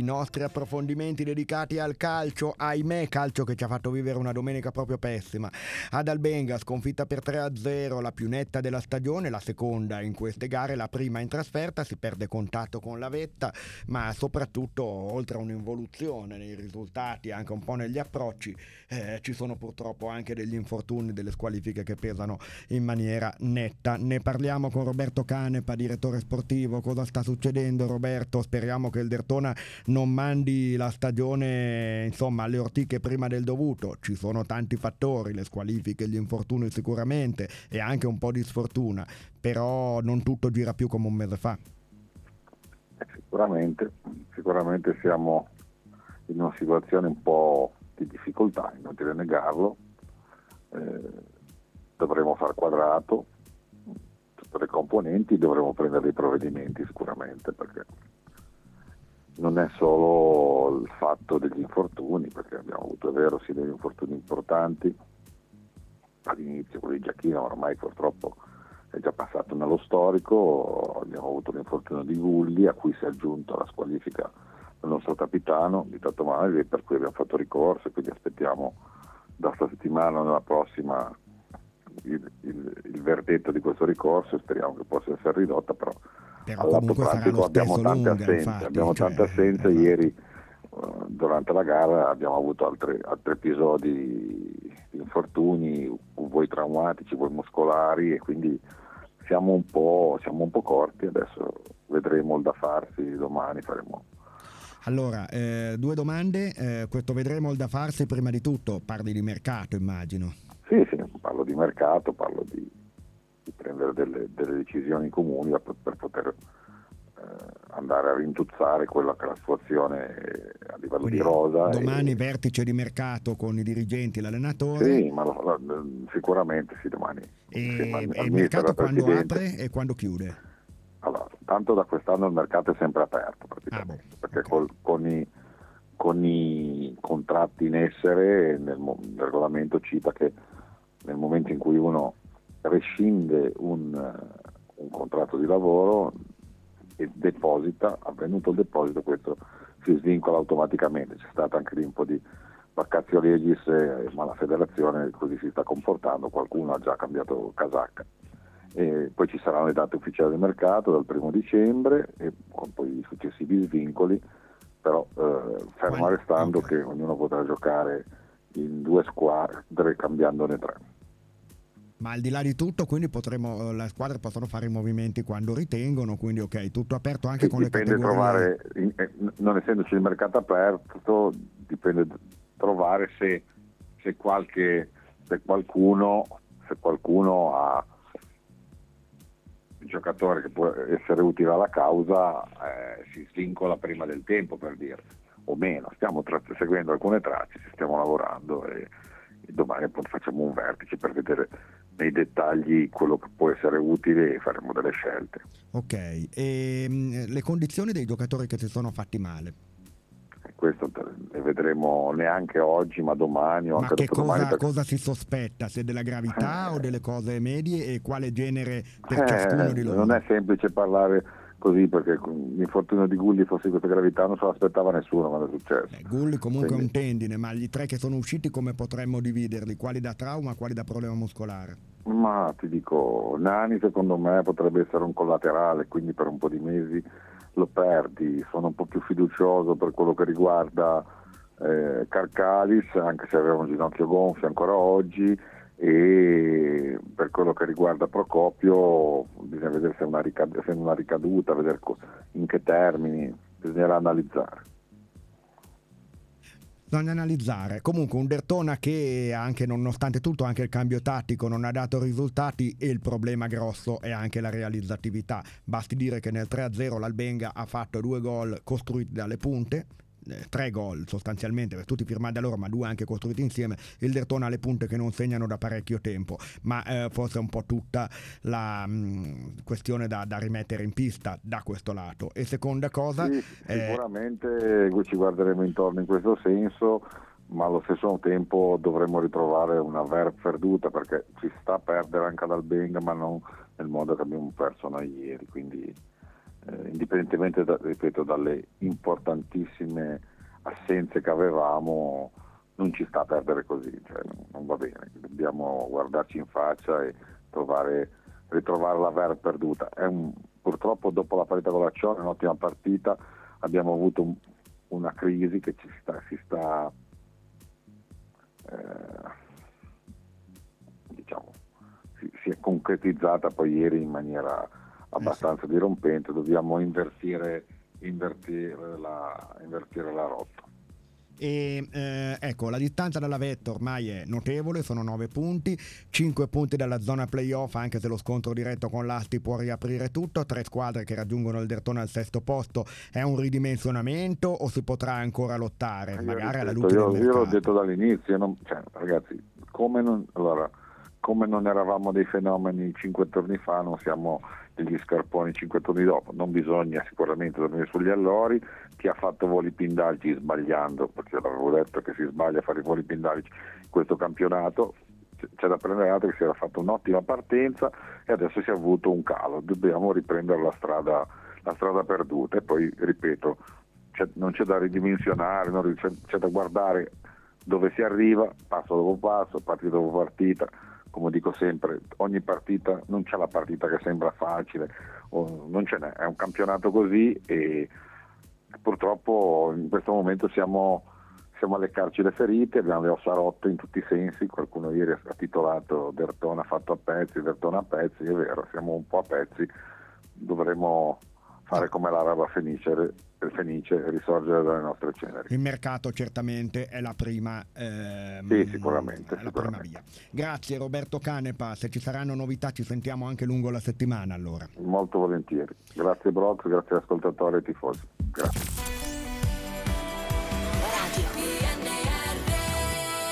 I nostri approfondimenti dedicati al calcio, ahimè calcio che ci ha fatto vivere una domenica proprio pessima. Ad Albenga sconfitta per 3-0, la più netta della stagione, la seconda in queste gare, la prima in trasferta, si perde contatto con la vetta, ma soprattutto oltre a un'involuzione nei risultati, anche un po' negli approcci, eh, ci sono purtroppo anche degli infortuni, delle squalifiche che pesano in maniera netta. Ne parliamo con Roberto Canepa, direttore sportivo, cosa sta succedendo Roberto? Speriamo che il Dertona non mandi la stagione insomma alle ortiche prima del dovuto. Ci sono tanti fattori, le squalifiche, gli infortuni sicuramente e anche un po' di sfortuna, però non tutto gira più come un mese fa. Sicuramente, sicuramente siamo in una situazione un po' di difficoltà, inutile negarlo. Eh, dovremo far quadrato tutte le componenti, dovremo prendere dei provvedimenti sicuramente perché non è solo il fatto degli infortuni, perché abbiamo avuto, è vero, sì degli infortuni importanti, all'inizio quello di Giacchino ormai purtroppo è già passato nello storico, abbiamo avuto l'infortunio di Gulli a cui si è aggiunto la squalifica del nostro capitano di Tato Mali per cui abbiamo fatto ricorso e quindi aspettiamo da questa settimana nella prossima il, il, il verdetto di questo ricorso. E speriamo che possa essere ridotta però però all'atto pratico abbiamo tante lunga, assenze, infatti, abbiamo cioè, tante assenze. esatto. ieri uh, durante la gara abbiamo avuto altri, altri episodi di infortuni, vuoi traumatici, vuoi muscolari e quindi siamo un po', siamo un po corti, adesso vedremo il da farsi, domani faremo Allora, eh, due domande, eh, questo vedremo il da farsi prima di tutto, parli di mercato immagino. Sì, sì, parlo di mercato, parlo di prendere delle, delle decisioni comuni per, per poter eh, andare a rintuzzare quella che è la situazione a livello Quindi di rosa. domani e- vertice di mercato con i dirigenti, l'allenatore Sì, ma lo- lo- sicuramente sì, domani. e, al e il mercato quando apre e quando chiude. Allora, tanto da quest'anno il mercato è sempre aperto praticamente, Ah, boh, perché ok. col- con, i, con i contratti in essere nel, il regolamento cita che nel momento in cui uno rescinde un, eh, un contratto di lavoro e deposita, avvenuto il deposito questo si svincola automaticamente, c'è stato anche lì un po' di vacazio legis, ma la federazione così si sta comportando, qualcuno ha già cambiato casacca. E poi ci saranno le date ufficiali del mercato dal primo dicembre e con poi i successivi svincoli, però eh, fermo restando che ognuno potrà giocare in due squadre cambiandone tre. Ma al di là di tutto, quindi potremo, le squadre possono fare i movimenti quando ritengono, quindi ok, tutto aperto anche Sì, con le dipende categorie. trovare, eh, non essendoci il mercato aperto, dipende trovare se, se qualche, se qualcuno, se qualcuno ha il giocatore che può essere utile alla causa eh, si svincola prima del tempo per dire o meno, stiamo tra- seguendo alcune tracce, ci stiamo lavorando e, e domani facciamo un vertice per vedere nei dettagli quello che può essere utile e faremo delle scelte. Ok, e mh, le condizioni dei giocatori che si sono fatti male. E questo ne vedremo neanche oggi, ma domani o Ma anche che dopodomani. cosa, perché- cosa si sospetta? Se della gravità Eh. o delle cose medie e quale genere per Eh, ciascuno di loro? non è semplice parlare così perché l'infortunio di Gulli fosse questa gravità non se l'aspettava nessuno quando è successo. Eh, Gulli comunque è Quindi- un tendine, ma gli tre che sono usciti come potremmo dividerli? Quali da trauma, quali da problema muscolare? Ma ti dico, Nani secondo me potrebbe essere un collaterale, quindi per un po' di mesi lo perdi. Sono un po' più fiducioso per quello che riguarda eh, Carcalis, anche se aveva un ginocchio gonfio ancora oggi, e per quello che riguarda Procopio bisogna vedere se è una, ricaduta, vedere in che termini, bisognerà analizzare. Bisogna analizzare. Comunque un Dertona che anche nonostante tutto, anche il cambio tattico non ha dato risultati e il problema grosso è anche la realizzatività. Basti dire che nel 3-0 l'Albenga ha fatto due gol costruiti dalle punte. Eh, Tre gol sostanzialmente, per tutti firmati da loro, ma due anche costruiti insieme. Il Dertona ha le punte che non segnano da parecchio tempo, ma eh, forse è un po' tutta la mh, questione da, da rimettere in pista da questo lato. E seconda cosa, Sì, eh, sicuramente ci guarderemo intorno in questo senso, ma allo stesso tempo dovremmo ritrovare una ver perduta perché ci sta a perdere anche dal Benga, ma non nel modo che abbiamo perso noi ieri. Quindi eh, indipendentemente da, ripeto, dalle importantissime assenze che avevamo, non ci sta a perdere così, cioè, non, va bene, dobbiamo guardarci in faccia e trovare, ritrovare la vera perduta. Un, purtroppo dopo la partita con la Cione, un'ottima partita, abbiamo avuto un, una crisi che ci sta, si sta eh, diciamo, si, si, è concretizzata poi ieri in maniera abbastanza dirompente, dobbiamo invertire, invertire, la, invertire la rotta. E eh, ecco, la distanza dalla vetta ormai è notevole, sono 9 punti, 5 punti dalla zona playoff, anche se lo scontro diretto con l'Asti può riaprire tutto, tre squadre che raggiungono il Dertone al sesto posto, è un ridimensionamento o si potrà ancora lottare? Io magari alla luce io, io l'ho detto dall'inizio, non, cioè, ragazzi, come non, allora, come non eravamo dei fenomeni cinque giorni fa, non siamo degli scarponi cinque giorni dopo. Non bisogna sicuramente dormire sugli allori. Chi ha fatto voli pindalci sbagliando, perché l'avevo detto che si sbaglia a fare i voli pindalci in questo campionato, c'è da prendere atto che si era fatta un'ottima partenza e adesso si è avuto un calo. Dobbiamo riprendere la strada, la strada perduta e poi, ripeto, c'è, non c'è da ridimensionare, c'è, c'è da guardare dove si arriva, passo dopo passo, partita dopo partita come dico sempre, ogni partita non c'è la partita che sembra facile, non ce n'è, è un campionato così e purtroppo in questo momento siamo, siamo a leccarci le ferite, abbiamo le ossa rotte in tutti i sensi, qualcuno ieri ha titolato Dertona fatto a pezzi, Dertona a pezzi, è vero, siamo un po' a pezzi, dovremo fare come l'Araba Fenice, Fenice e risorgere dalle nostre ceneri. Il mercato certamente è la prima, ehm, sì, sicuramente, la prima via. Grazie Roberto Canepa, se ci saranno novità ci sentiamo anche lungo la settimana allora. Molto volentieri. Grazie Brock, grazie ascoltatori e tifosi. Grazie.